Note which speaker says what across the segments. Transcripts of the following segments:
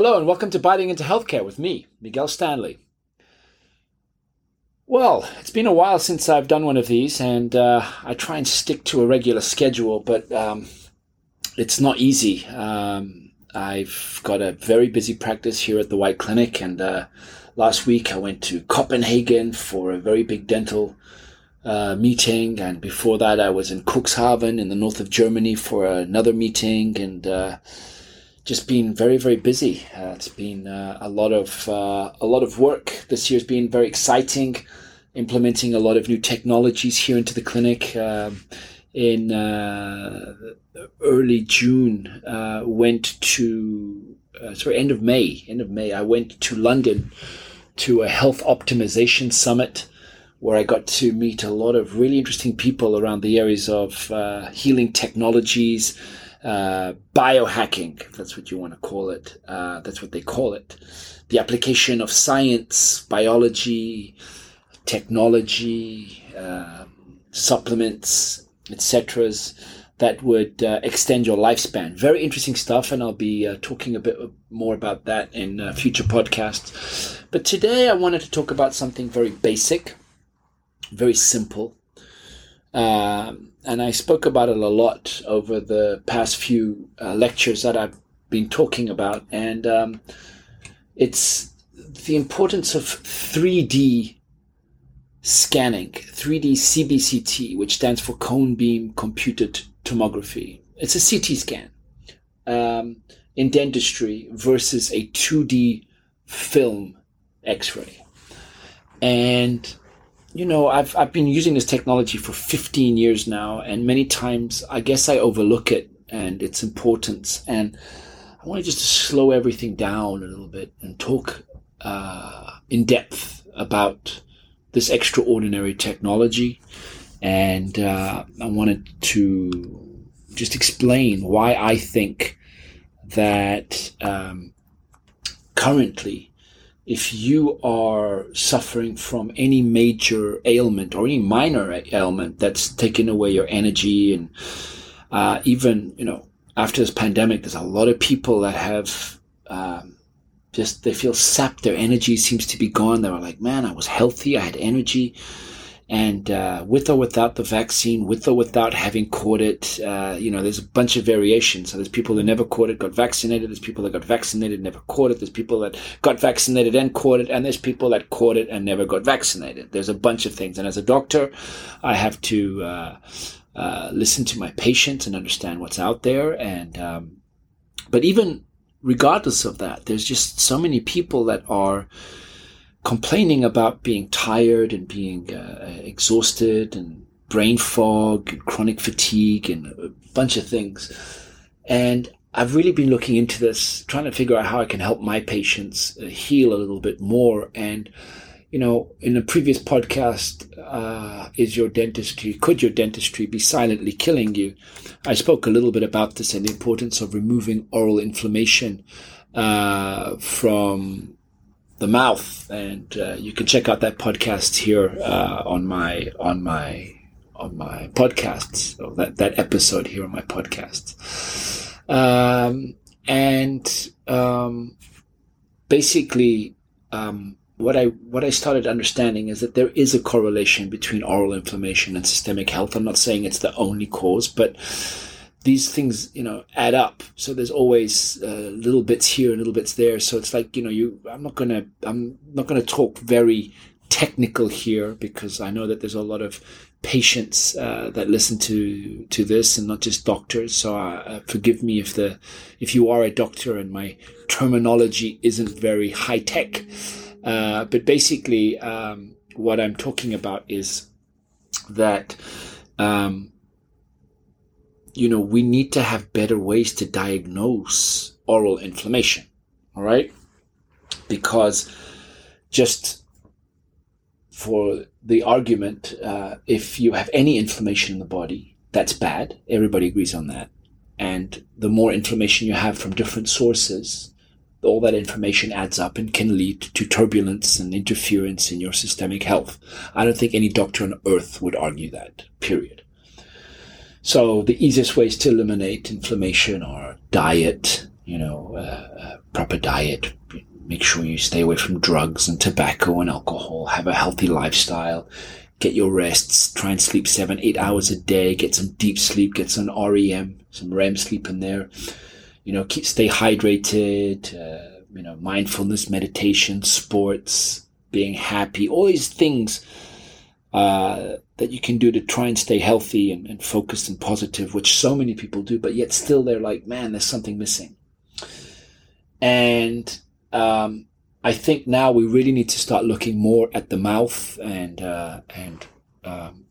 Speaker 1: Hello, and welcome to Biting into Healthcare with me, Miguel Stanley. Well, it's been a while since I've done one of these, and uh, I try and stick to a regular schedule, but um, it's not easy. Um, I've got a very busy practice here at the White Clinic, and uh, last week I went to Copenhagen for a very big dental uh, meeting, and before that I was in Cuxhaven in the north of Germany for another meeting, and uh, just been very very busy. Uh, it's been uh, a lot of uh, a lot of work. This year's been very exciting, implementing a lot of new technologies here into the clinic. Um, in uh, early June, uh, went to uh, sorry end of May. End of May, I went to London to a health optimization summit where I got to meet a lot of really interesting people around the areas of healing technologies uh, biohacking, if that's what you want to call it. Uh, that's what they call it. The application of science, biology, technology, uh, supplements, etc., that would uh, extend your lifespan. Very interesting stuff, and I'll be uh, talking a bit more about that in uh, future podcasts. But today I wanted to talk about something very basic, very simple. Um, and I spoke about it a lot over the past few uh, lectures that I've been talking about, and um, it's the importance of 3D scanning, 3D CBCT, which stands for cone beam computed tomography. It's a CT scan um, in dentistry versus a 2D film X-ray, and you know, I've I've been using this technology for 15 years now, and many times I guess I overlook it and its importance. And I want to just to slow everything down a little bit and talk uh, in depth about this extraordinary technology. And uh, I wanted to just explain why I think that um, currently if you are suffering from any major ailment or any minor ailment that's taken away your energy and uh, even you know after this pandemic there's a lot of people that have um, just they feel sapped. Their energy seems to be gone. They were like man i was healthy. I had energy and uh, with or without the vaccine, with or without having caught it, uh, you know, there's a bunch of variations. So there's people that never caught it, got vaccinated. There's people that got vaccinated, never caught it. There's people that got vaccinated and caught it, and there's people that caught it and never got vaccinated. There's a bunch of things. And as a doctor, I have to uh, uh listen to my patients and understand what's out there. And um, but even regardless of that, there's just so many people that are complaining about being tired and being uh, exhausted and brain fog and chronic fatigue and a bunch of things. And I've really been looking into this, trying to figure out how I can help my patients uh, heal a little bit more. And, you know, in a previous podcast, uh, is your dentistry, could your dentistry be silently killing you? I spoke a little bit about this and the importance of removing oral inflammation uh, from the mouth, and uh, you can check out that podcast here uh, on my on my on my podcasts. So that that episode here on my podcast, um, and um, basically. Um, what I what I started understanding is that there is a correlation between oral inflammation and systemic health. I'm not saying it's the only cause, but these things, you know, add up. So there's always uh, little bits here and little bits there. So it's like, you know, you, I'm not to, I'm not to talk very technical here because I know that there's a lot of patients uh, that listen to to this and not just doctors. So uh, forgive me if the if you are a doctor and my terminology isn't very high tech. Uh, but basically, um, what I'm talking about is that um, you know, we need to have better ways to diagnose oral inflammation. All right. Because just for the argument, uh, if you have any inflammation in the body, that's bad. Everybody agrees on that. And the more inflammation you have from different sources, all that information adds up and can lead to turbulence and interference in your systemic health. I don't think any doctor on earth would argue that, period. So the easiest ways to eliminate inflammation are diet, you know, uh, proper diet. Make sure you stay away from drugs and tobacco and alcohol. Have a healthy lifestyle. Get your rests. Try and sleep seven, eight hours a day. Get some deep sleep. Get some REM, some REM sleep in there. You know, keep stay hydrated. Uh, you know, mindfulness, meditation, sports, being happy. All these things uh, that you can do to try and stay healthy and, and focused and positive, which so many people do, but yet still they're like, man, there's something missing. And um, I think now we really need to start looking more at the mouth and uh, and um,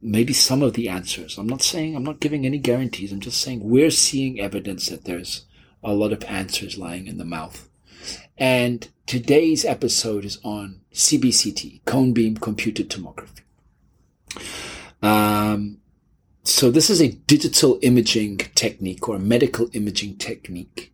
Speaker 1: maybe some of the answers. I'm not saying I'm not giving any guarantees. I'm just saying we're seeing evidence that there's a lot of answers lying in the mouth. And today's episode is on CBCT, cone beam computed tomography. Um, so this is a digital imaging technique or a medical imaging technique.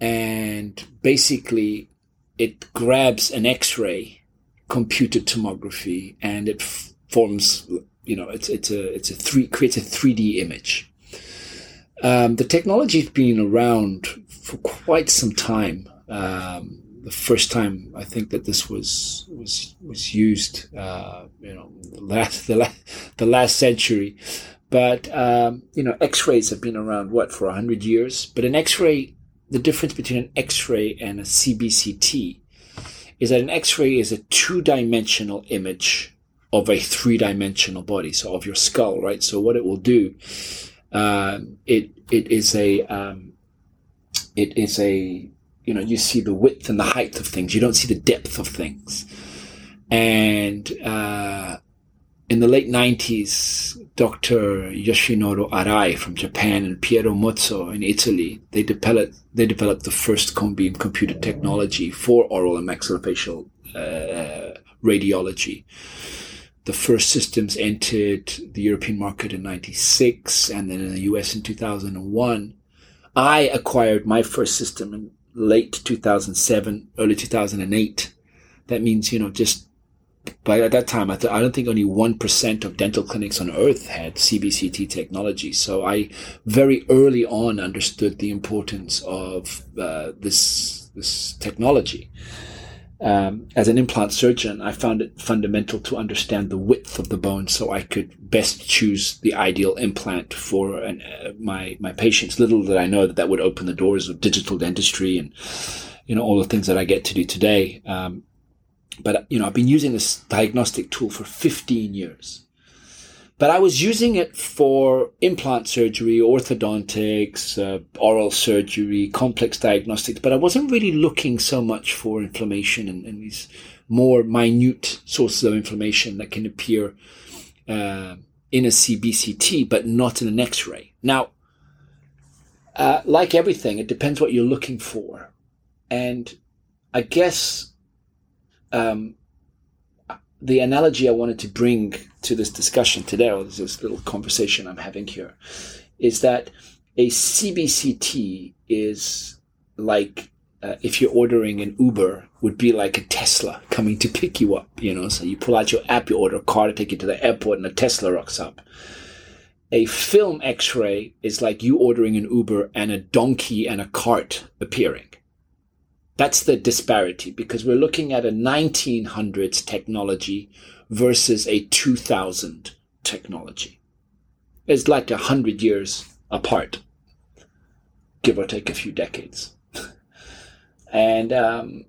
Speaker 1: And basically it grabs an x-ray computed tomography and it f- forms, you know, it's, it's a, it's a three, creates a 3D image. Um, the technology's been around for quite some time. Um, the first time I think that this was was was used, uh, you know, the last the last, the last century. But um, you know, X-rays have been around what for hundred years. But an X-ray, the difference between an X-ray and a CBCT is that an X-ray is a two-dimensional image of a three-dimensional body, so of your skull, right? So what it will do, uh, it it is a um, it is a you know, you see the width and the height of things. You don't see the depth of things. And uh, in the late 90s, Dr. Yoshinori Arai from Japan and Piero Mozzo in Italy, they developed, they developed the first cone beam computer technology for oral and maxillofacial uh, radiology. The first systems entered the European market in 96 and then in the US in 2001. I acquired my first system in late 2007, early 2008. That means, you know, just by at that time, I, th- I don't think only 1% of dental clinics on earth had CBCT technology. So I very early on understood the importance of uh, this, this technology um, as an implant surgeon, I found it fundamental to understand the width of the bone so I could best choose the ideal implant for an, uh, my my patients. Little did I know that that would open the doors of digital dentistry and you know all the things that I get to do today. Um, but you know, I've been using this diagnostic tool for 15 years. But I was using it for implant surgery, orthodontics, uh, oral surgery, complex diagnostics, but I wasn't really looking so much for inflammation and, and these more minute sources of inflammation that can appear uh, in a CBCT, but not in an X-ray. Now, uh, like everything, it depends what you're looking for, and I guess um, the analogy I wanted to bring to this discussion today, or this little conversation I'm having here, is that a CBCT is like uh, if you're ordering an Uber, would be like a Tesla coming to pick you up. You know, so you pull out your app, you order a car to take you to the airport, and a Tesla rocks up. A film X-ray is like you ordering an Uber and a donkey and a cart appearing. That's the disparity because we're looking at a 1900s technology versus a 2000 technology. It's like a hundred years apart, give or take a few decades. and um,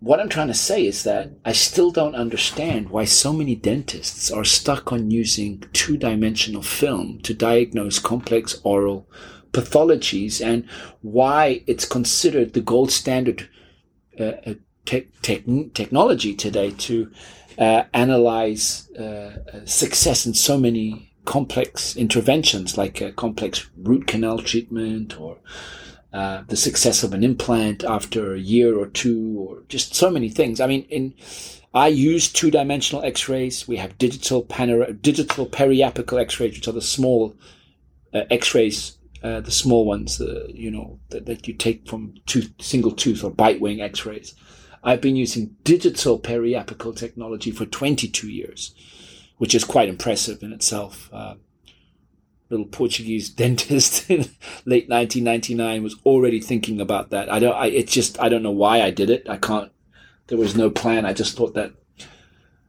Speaker 1: what I'm trying to say is that I still don't understand why so many dentists are stuck on using two dimensional film to diagnose complex oral pathologies and why it's considered the gold standard uh, te- te- technology today to uh, analyze uh, success in so many complex interventions like a complex root canal treatment or uh, the success of an implant after a year or two or just so many things. I mean, in I use two-dimensional X-rays. We have digital panor- digital periapical X-rays, which are the small uh, X-rays uh, the small ones, uh, you know, that, that you take from tooth, single tooth or bite wing x-rays. I've been using digital periapical technology for 22 years, which is quite impressive in itself. Uh, little Portuguese dentist in late 1999 was already thinking about that. I don't, I, it's just, I don't know why I did it. I can't, there was no plan. I just thought that,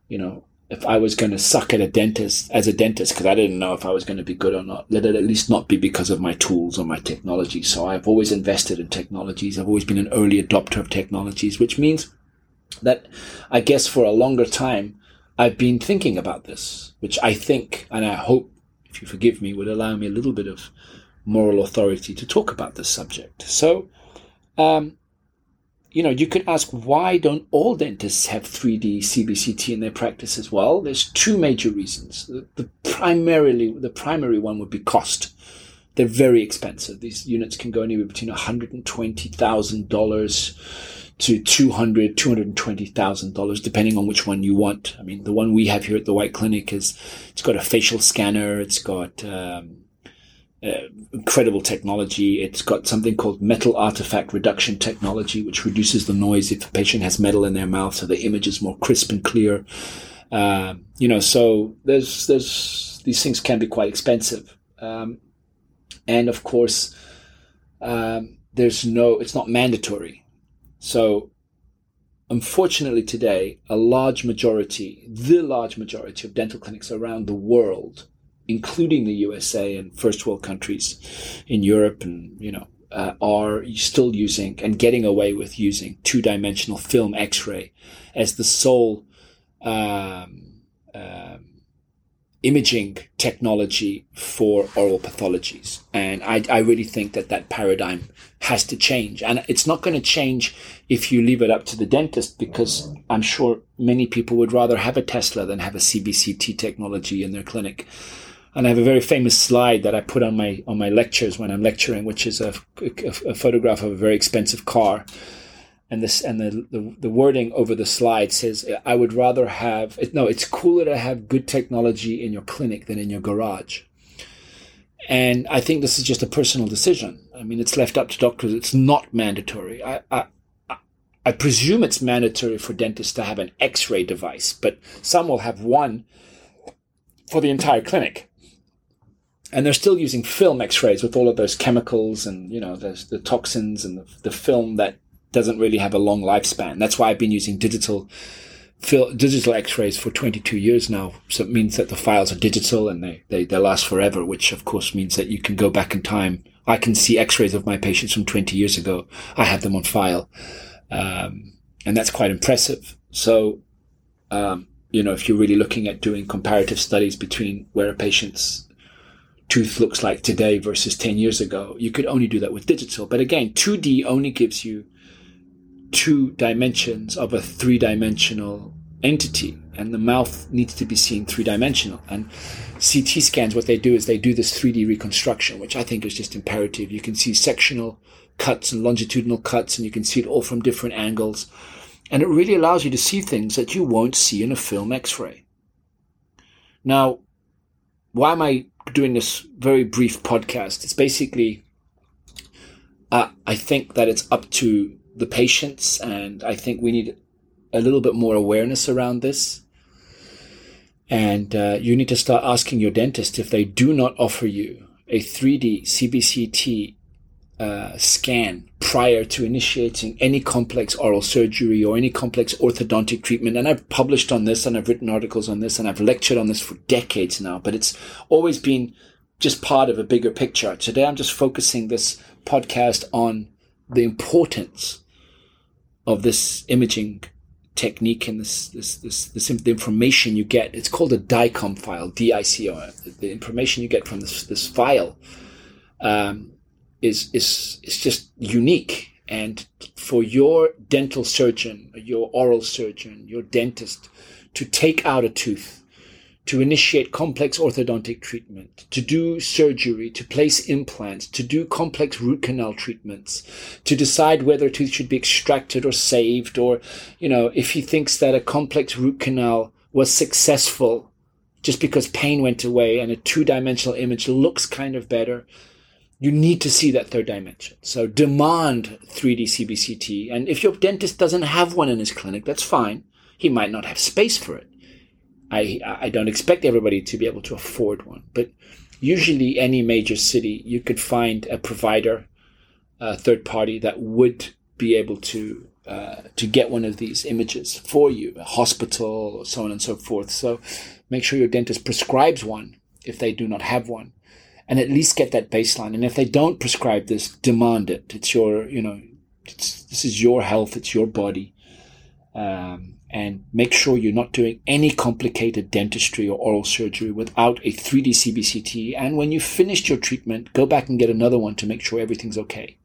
Speaker 1: you know, if I was going to suck at a dentist as a dentist, because I didn't know if I was going to be good or not, let it at least not be because of my tools or my technology. So I've always invested in technologies. I've always been an early adopter of technologies, which means that I guess for a longer time, I've been thinking about this, which I think, and I hope, if you forgive me, would allow me a little bit of moral authority to talk about this subject. So, um, you know, you could ask why don't all dentists have 3D CBCT in their practice as well? There's two major reasons. The, the primarily, the primary one would be cost. They're very expensive. These units can go anywhere between $120,000 to 200, $220,000, depending on which one you want. I mean, the one we have here at the White Clinic is, it's got a facial scanner. It's got, um, uh, incredible technology. It's got something called metal artifact reduction technology, which reduces the noise if a patient has metal in their mouth, so the image is more crisp and clear. Uh, you know, so there's there's these things can be quite expensive, um, and of course, um, there's no it's not mandatory. So, unfortunately, today a large majority, the large majority of dental clinics around the world including the USA and first world countries in Europe and, you know, uh, are still using and getting away with using two dimensional film X ray as the sole um, um, imaging technology for oral pathologies. And I, I really think that that paradigm has to change. And it's not going to change if you leave it up to the dentist because I'm sure many people would rather have a Tesla than have a CBCT technology in their clinic. And I have a very famous slide that I put on my on my lectures when I'm lecturing, which is a, a, a photograph of a very expensive car. And this and the, the, the wording over the slide says, "I would rather have no. It's cooler to have good technology in your clinic than in your garage." And I think this is just a personal decision. I mean, it's left up to doctors. It's not mandatory. I, I, I presume it's mandatory for dentists to have an X-ray device, but some will have one for the entire clinic and they're still using film X-rays with all of those chemicals and you know the, the toxins and the, the, film that doesn't really have a long lifespan. That's why I've been using digital fil- digital X-rays for 22 years now. So it means that the files are digital and they, they they last forever, which of course means that you can go back in time. I can see X-rays of my patients from 20 years ago. I have them on file, um, and that's quite impressive. So. Um, you know, if you're really looking at doing comparative studies between where a patient's tooth looks like today versus 10 years ago. You could only do that with digital. But again, 2D only gives you two dimensions of a three dimensional entity. And the mouth needs to be seen three dimensional. And CT scans, what they do is they do this 3D reconstruction, which I think is just imperative. You can see sectional cuts and longitudinal cuts, and you can see it all from different angles. And it really allows you to see things that you won't see in a film x ray. Now, why am I doing this very brief podcast. It's basically, uh, I think that it's up to the patients, and I think we need a little bit more awareness around this. And uh, you need to start asking your dentist if they do not offer you a 3D CBCT uh, scan prior to initiating any complex oral surgery or any complex orthodontic treatment. And I've published on this and I've written articles on this and I've lectured on this for decades now, but it's always been just part of a bigger picture. Today I'm just focusing this podcast on the importance of this imaging technique and this, this, this, this the information you get. It's called a DICOM file, D-I-C-O. The information you get from this, this file, um, is is is just unique. And for your dental surgeon, your oral surgeon, your dentist to take out a tooth, to initiate complex orthodontic treatment, to do surgery, to place implants, to do complex root canal treatments, to decide whether a tooth should be extracted or saved, or, you know, if he thinks that a complex root canal was successful just because pain went away and a two dimensional image looks kind of better, you need to see that third dimension. So demand 3D CBCT. And if your dentist doesn't have one in his clinic, that's fine. He might not have space for it. I, I don't expect everybody to be able to afford one, but usually any major city, you could find a provider, a third party that would be able to uh, to get one of these images for you, a hospital or so on and so forth. So make sure your dentist prescribes one if they do not have one, and at least get that baseline. And if they don't prescribe this, demand it. It's your, you know, this is your health, it's your body. Um, and make sure you're not doing any complicated dentistry or oral surgery without a 3D CBCT. And when you've finished your treatment, go back and get another one to make sure everything's okay.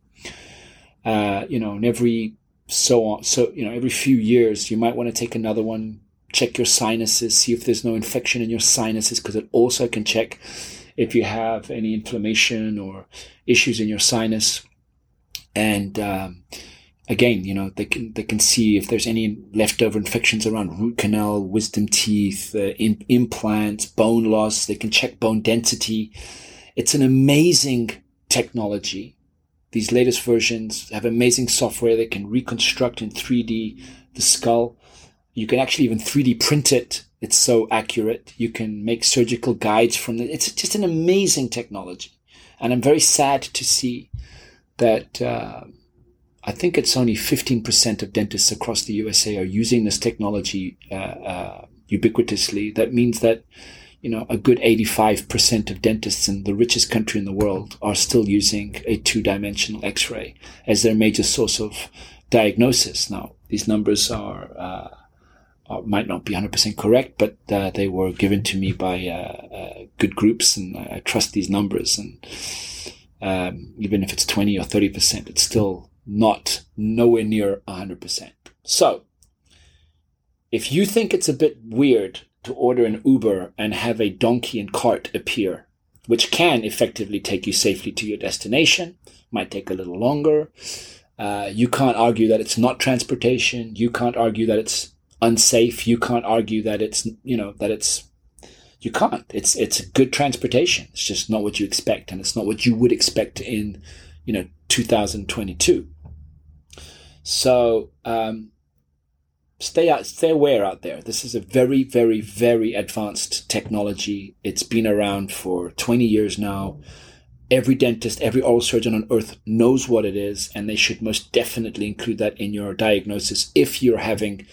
Speaker 1: Uh, you know, and every so on, so, you know, every few years, you might want to take another one, check your sinuses, see if there's no infection in your sinuses, because it also can check if you have any inflammation or issues in your sinus. And, um, again, you know, they can they can see if there's any leftover infections around root canal, wisdom teeth, uh, in, implants, bone loss. They can check bone density. It's an amazing technology. These latest versions have amazing software that can reconstruct in 3D the skull. You can actually even 3D print it. It's so accurate. You can make surgical guides from it. It's just an amazing technology. And I'm very sad to see that uh, I think it's only 15% of dentists across the USA are using this technology uh, uh, ubiquitously. That means that, you know, a good 85% of dentists in the richest country in the world are still using a two dimensional x ray as their major source of diagnosis. Now, these numbers are, uh, are might not be 100% correct, but uh, they were given to me by uh, uh, good groups, and I trust these numbers. And um, even if it's 20 or 30%, it's still not nowhere near 100%. So, if you think it's a bit weird to order an Uber and have a donkey and cart appear, which can effectively take you safely to your destination, might take a little longer. Uh, you can't argue that it's not transportation. You can't argue that it's unsafe. You can't argue that it's, you know, that it's, you can't. It's, it's good transportation. It's just not what you expect. And it's not what you would expect in, you know, 2022. So um, stay out, stay aware out there. This is a very, very, very advanced technology. It's been around for 20 years now. Every dentist, every oral surgeon on earth knows what it is, and they should most definitely include that in your diagnosis if you're having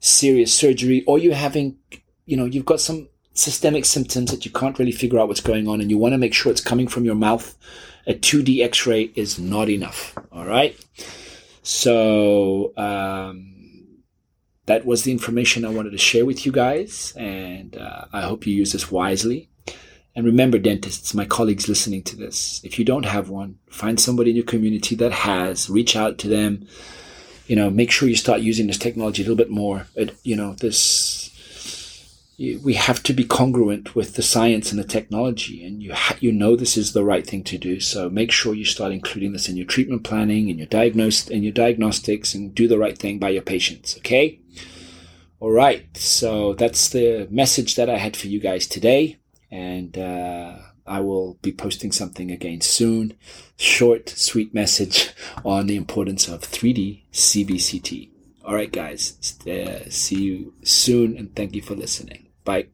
Speaker 1: serious surgery or you're having, you know, you've got some systemic symptoms that you can't really figure out what's going on and you want to make sure it's coming from your mouth. A 2D x ray is not enough. All right. So um, that was the information I wanted to share with you guys, and uh, I hope you use this wisely. And remember, dentists, my colleagues listening to this, if you don't have one, find somebody in your community that has, reach out to them. You know, make sure you start using this technology a little bit more. It, you know, this we have to be congruent with the science and the technology and you ha- you know this is the right thing to do so make sure you start including this in your treatment planning and your diagnose in your diagnostics and do the right thing by your patients okay all right so that's the message that i had for you guys today and uh, i will be posting something again soon. Short sweet message on the importance of 3d cbct all right guys. Uh, see you soon and thank you for listening. Bye.